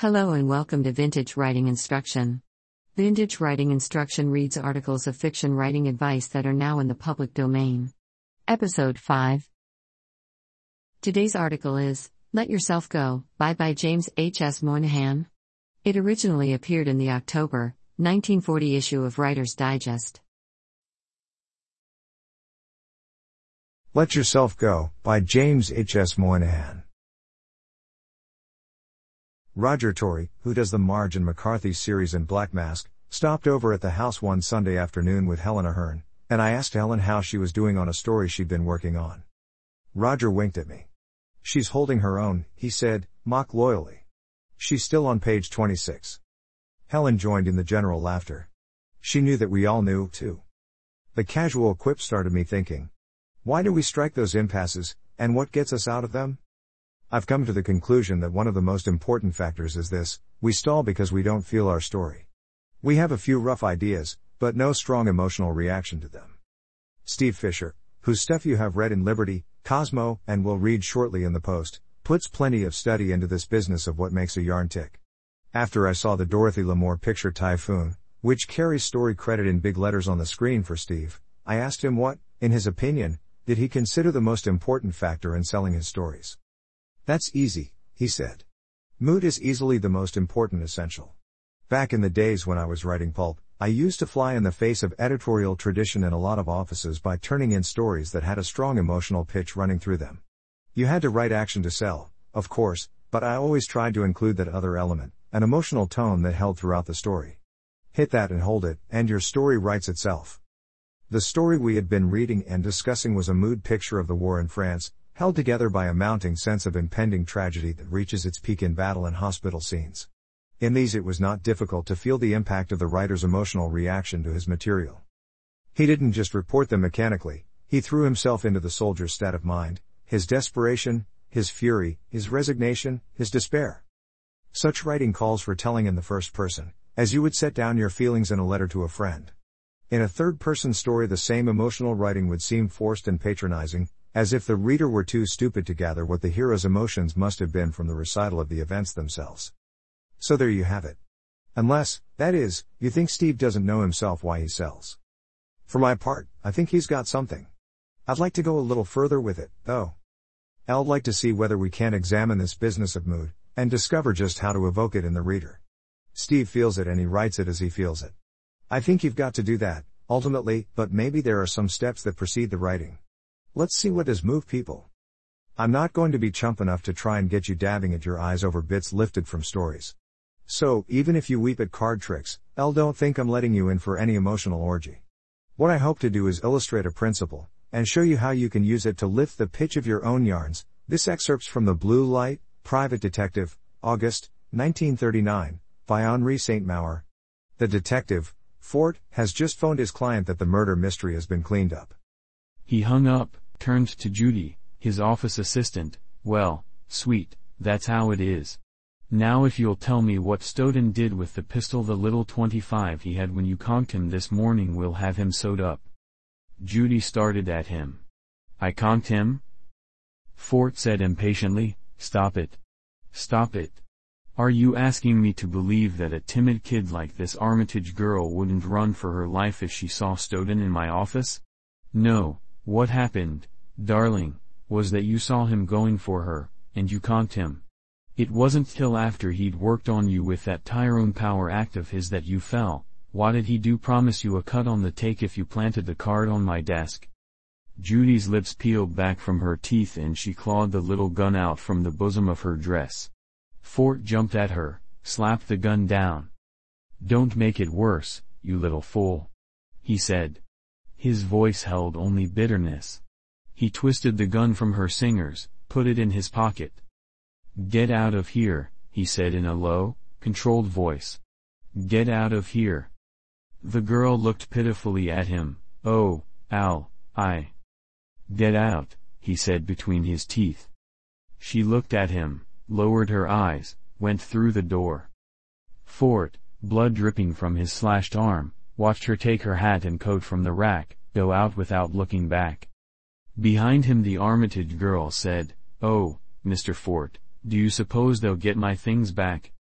Hello and welcome to Vintage Writing Instruction. Vintage Writing Instruction reads articles of fiction writing advice that are now in the public domain. Episode 5. Today's article is Let Yourself Go by by James H. S. Moynahan. It originally appeared in the October 1940 issue of Writer's Digest. Let Yourself Go by James H. S. Moynahan. Roger Torrey, who does the Marge and McCarthy series in Black Mask, stopped over at the house one Sunday afternoon with Helen Ahern, and I asked Helen how she was doing on a story she'd been working on. Roger winked at me. She's holding her own, he said, mock loyally. She's still on page 26. Helen joined in the general laughter. She knew that we all knew, too. The casual quip started me thinking. Why do we strike those impasses, and what gets us out of them? I've come to the conclusion that one of the most important factors is this we stall because we don't feel our story. We have a few rough ideas, but no strong emotional reaction to them. Steve Fisher, whose stuff you have read in Liberty, Cosmo, and will read shortly in the Post, puts plenty of study into this business of what makes a yarn tick. After I saw the Dorothy Lamour picture Typhoon, which carries story credit in big letters on the screen for Steve, I asked him what, in his opinion, did he consider the most important factor in selling his stories. That's easy, he said. Mood is easily the most important essential. Back in the days when I was writing pulp, I used to fly in the face of editorial tradition in a lot of offices by turning in stories that had a strong emotional pitch running through them. You had to write action to sell, of course, but I always tried to include that other element, an emotional tone that held throughout the story. Hit that and hold it, and your story writes itself. The story we had been reading and discussing was a mood picture of the war in France, held together by a mounting sense of impending tragedy that reaches its peak in battle and hospital scenes. In these, it was not difficult to feel the impact of the writer's emotional reaction to his material. He didn't just report them mechanically, he threw himself into the soldier's state of mind, his desperation, his fury, his resignation, his despair. Such writing calls for telling in the first person, as you would set down your feelings in a letter to a friend. In a third person story, the same emotional writing would seem forced and patronizing, as if the reader were too stupid to gather what the hero's emotions must have been from the recital of the events themselves. So there you have it. Unless, that is, you think Steve doesn't know himself why he sells. For my part, I think he's got something. I'd like to go a little further with it, though. I'd like to see whether we can't examine this business of mood, and discover just how to evoke it in the reader. Steve feels it and he writes it as he feels it. I think you've got to do that, ultimately, but maybe there are some steps that precede the writing. Let's see what does move people. I'm not going to be chump enough to try and get you dabbing at your eyes over bits lifted from stories. So, even if you weep at card tricks, L don't think I'm letting you in for any emotional orgy. What I hope to do is illustrate a principle, and show you how you can use it to lift the pitch of your own yarns. This excerpts from The Blue Light, Private Detective, August, 1939, by Henri St. Maur. The detective, Fort, has just phoned his client that the murder mystery has been cleaned up. He hung up, turned to Judy, his office assistant, well, sweet, that's how it is. Now if you'll tell me what Stoughton did with the pistol the little 25 he had when you conked him this morning we'll have him sewed up. Judy started at him. I conked him? Fort said impatiently, stop it. Stop it. Are you asking me to believe that a timid kid like this Armitage girl wouldn't run for her life if she saw Stoughton in my office? No, what happened, darling, was that you saw him going for her, and you conked him. It wasn't till after he'd worked on you with that Tyrone Power act of his that you fell. What did he do promise you a cut on the take if you planted the card on my desk? Judy's lips peeled back from her teeth and she clawed the little gun out from the bosom of her dress. Fort jumped at her, slapped the gun down. Don't make it worse, you little fool. He said. His voice held only bitterness. He twisted the gun from her singers, put it in his pocket. Get out of here, he said in a low, controlled voice. Get out of here. The girl looked pitifully at him. Oh, Al, I. Get out, he said between his teeth. She looked at him, lowered her eyes, went through the door. Fort, blood dripping from his slashed arm, watched her take her hat and coat from the rack, go out without looking back. Behind him the Armitage girl said, Oh, Mr. Fort, do you suppose they'll get my things back?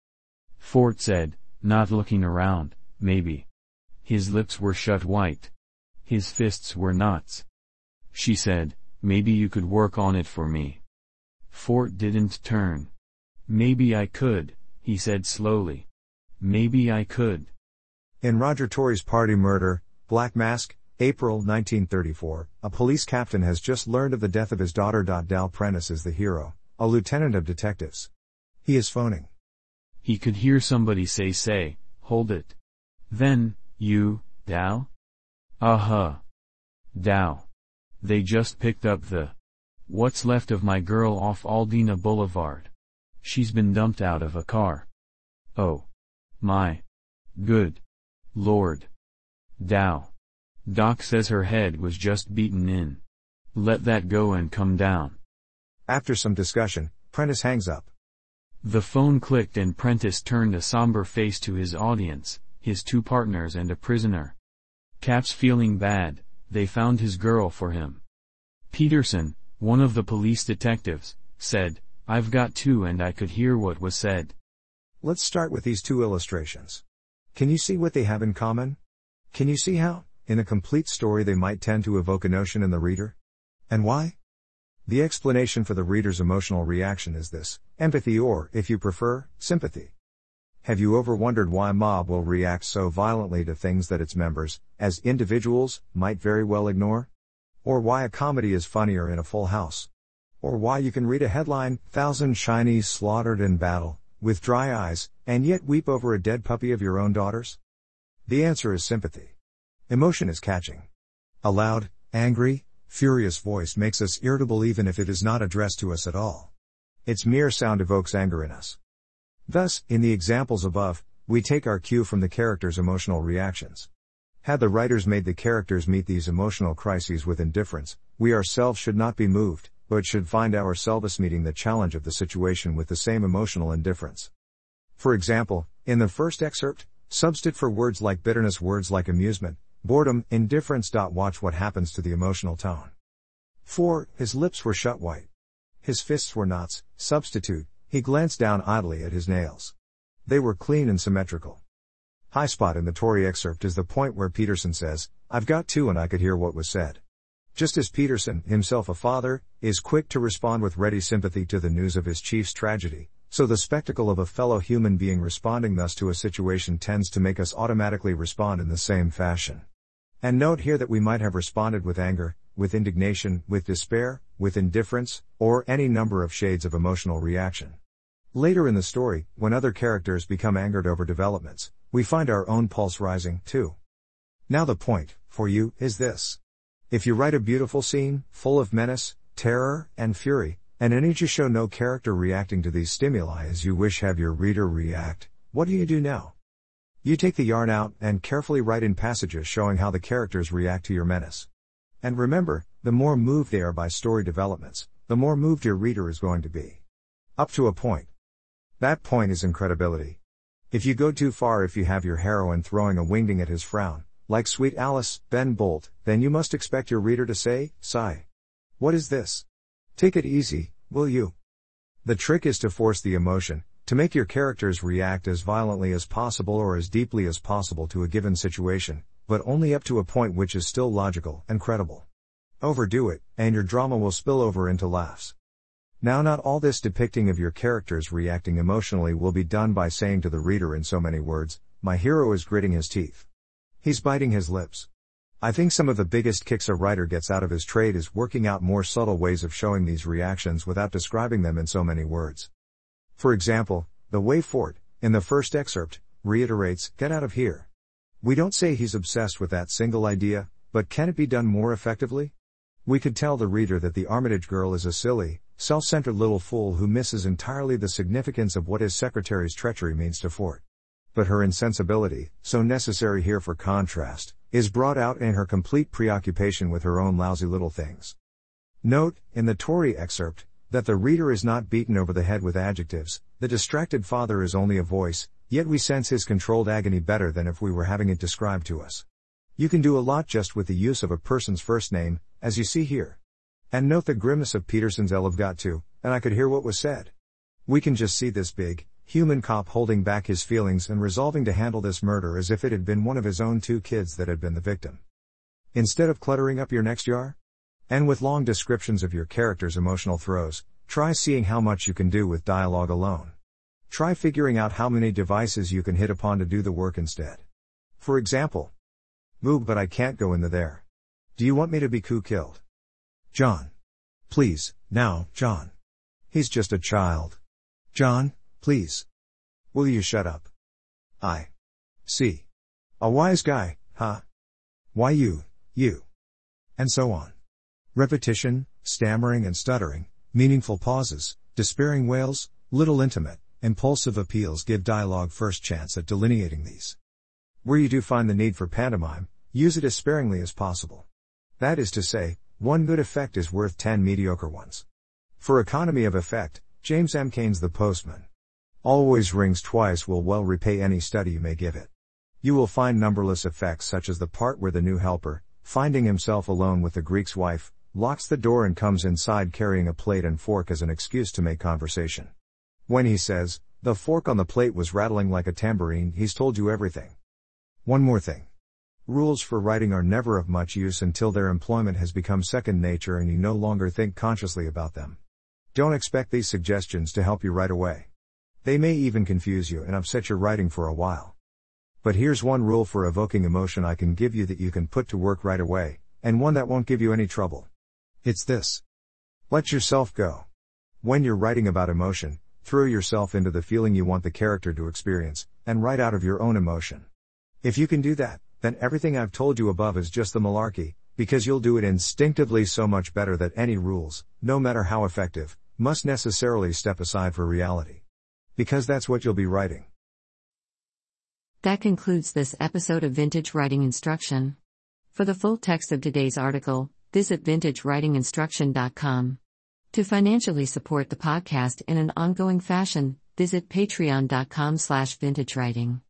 Fort said, not looking around, maybe. His lips were shut white. His fists were knots. She said, maybe you could work on it for me. Fort didn't turn. Maybe I could, he said slowly. Maybe I could. In Roger Torrey's Party Murder, Black Mask, April 1934, a police captain has just learned of the death of his daughter. Dal Prentice is the hero, a lieutenant of detectives. He is phoning. He could hear somebody say say, hold it. Then, you, Dal? Uh-huh. Dal. They just picked up the what's left of my girl off Aldina Boulevard. She's been dumped out of a car. Oh. My. Good. Lord. Dal. Doc says her head was just beaten in. Let that go and come down. After some discussion, Prentice hangs up. The phone clicked and Prentice turned a somber face to his audience, his two partners and a prisoner. Cap's feeling bad, they found his girl for him. Peterson, one of the police detectives, said, I've got two and I could hear what was said. Let's start with these two illustrations. Can you see what they have in common? Can you see how, in a complete story, they might tend to evoke a notion in the reader? And why? The explanation for the reader's emotional reaction is this empathy, or, if you prefer, sympathy. Have you ever wondered why mob will react so violently to things that its members, as individuals, might very well ignore? Or why a comedy is funnier in a full house? Or why you can read a headline, Thousand Chinese slaughtered in battle, with dry eyes, and yet weep over a dead puppy of your own daughter's? The answer is sympathy. Emotion is catching. A loud, angry, furious voice makes us irritable even if it is not addressed to us at all. Its mere sound evokes anger in us. Thus, in the examples above, we take our cue from the characters' emotional reactions. Had the writers made the characters meet these emotional crises with indifference, we ourselves should not be moved, but should find ourselves meeting the challenge of the situation with the same emotional indifference. For example, in the first excerpt, substitute for words like bitterness words like amusement, Boredom, indifference. Watch what happens to the emotional tone. 4. His lips were shut white. His fists were knots. Substitute, he glanced down idly at his nails. They were clean and symmetrical. High spot in the Torrey excerpt is the point where Peterson says, I've got two and I could hear what was said. Just as Peterson, himself a father, is quick to respond with ready sympathy to the news of his chief's tragedy, so the spectacle of a fellow human being responding thus to a situation tends to make us automatically respond in the same fashion. And note here that we might have responded with anger, with indignation, with despair, with indifference, or any number of shades of emotional reaction. Later in the story, when other characters become angered over developments, we find our own pulse rising, too. Now the point, for you, is this. If you write a beautiful scene, full of menace, terror, and fury, and in it you show no character reacting to these stimuli as you wish have your reader react, what do you do now? You take the yarn out and carefully write in passages showing how the characters react to your menace. And remember, the more moved they are by story developments, the more moved your reader is going to be. Up to a point. That point is incredibility. If you go too far, if you have your heroine throwing a wingding at his frown, like sweet Alice, Ben Bolt, then you must expect your reader to say, sigh. What is this? Take it easy, will you? The trick is to force the emotion, to make your characters react as violently as possible or as deeply as possible to a given situation, but only up to a point which is still logical and credible. Overdo it, and your drama will spill over into laughs. Now, not all this depicting of your characters reacting emotionally will be done by saying to the reader in so many words, My hero is gritting his teeth. He's biting his lips. I think some of the biggest kicks a writer gets out of his trade is working out more subtle ways of showing these reactions without describing them in so many words. For example, the way Fort, in the first excerpt, reiterates, get out of here. We don't say he's obsessed with that single idea, but can it be done more effectively? We could tell the reader that the Armitage girl is a silly, self-centered little fool who misses entirely the significance of what his secretary's treachery means to Fort. But her insensibility, so necessary here for contrast, is brought out in her complete preoccupation with her own lousy little things. Note, in the Torrey excerpt, that the reader is not beaten over the head with adjectives, the distracted father is only a voice, yet we sense his controlled agony better than if we were having it described to us. You can do a lot just with the use of a person's first name, as you see here. And note the grimace of Peterson's L have got to, and I could hear what was said. We can just see this big, human cop holding back his feelings and resolving to handle this murder as if it had been one of his own two kids that had been the victim. Instead of cluttering up your next jar? And with long descriptions of your character's emotional throes, try seeing how much you can do with dialogue alone. Try figuring out how many devices you can hit upon to do the work instead. For example, Moo, but I can't go in the there. Do you want me to be coup killed? John. Please, now, John. He's just a child. John, please. Will you shut up? I. See. A wise guy, huh? Why you, you. And so on. Repetition, stammering and stuttering, meaningful pauses, despairing wails, little intimate, impulsive appeals give dialogue first chance at delineating these. Where you do find the need for pantomime, use it as sparingly as possible. That is to say, one good effect is worth 10 mediocre ones. For economy of effect, James M. Cain's The Postman. Always rings twice will well repay any study you may give it. You will find numberless effects such as the part where the new helper, finding himself alone with the Greek's wife, locks the door and comes inside carrying a plate and fork as an excuse to make conversation. When he says, the fork on the plate was rattling like a tambourine, he's told you everything. One more thing. Rules for writing are never of much use until their employment has become second nature and you no longer think consciously about them. Don't expect these suggestions to help you right away. They may even confuse you and upset your writing for a while. But here's one rule for evoking emotion I can give you that you can put to work right away, and one that won't give you any trouble. It's this. Let yourself go. When you're writing about emotion, throw yourself into the feeling you want the character to experience, and write out of your own emotion. If you can do that, then everything I've told you above is just the malarkey, because you'll do it instinctively so much better that any rules, no matter how effective, must necessarily step aside for reality. Because that's what you'll be writing. That concludes this episode of Vintage Writing Instruction. For the full text of today's article, visit vintagewritinginstruction.com. To financially support the podcast in an ongoing fashion, visit patreon.com slash vintagewriting.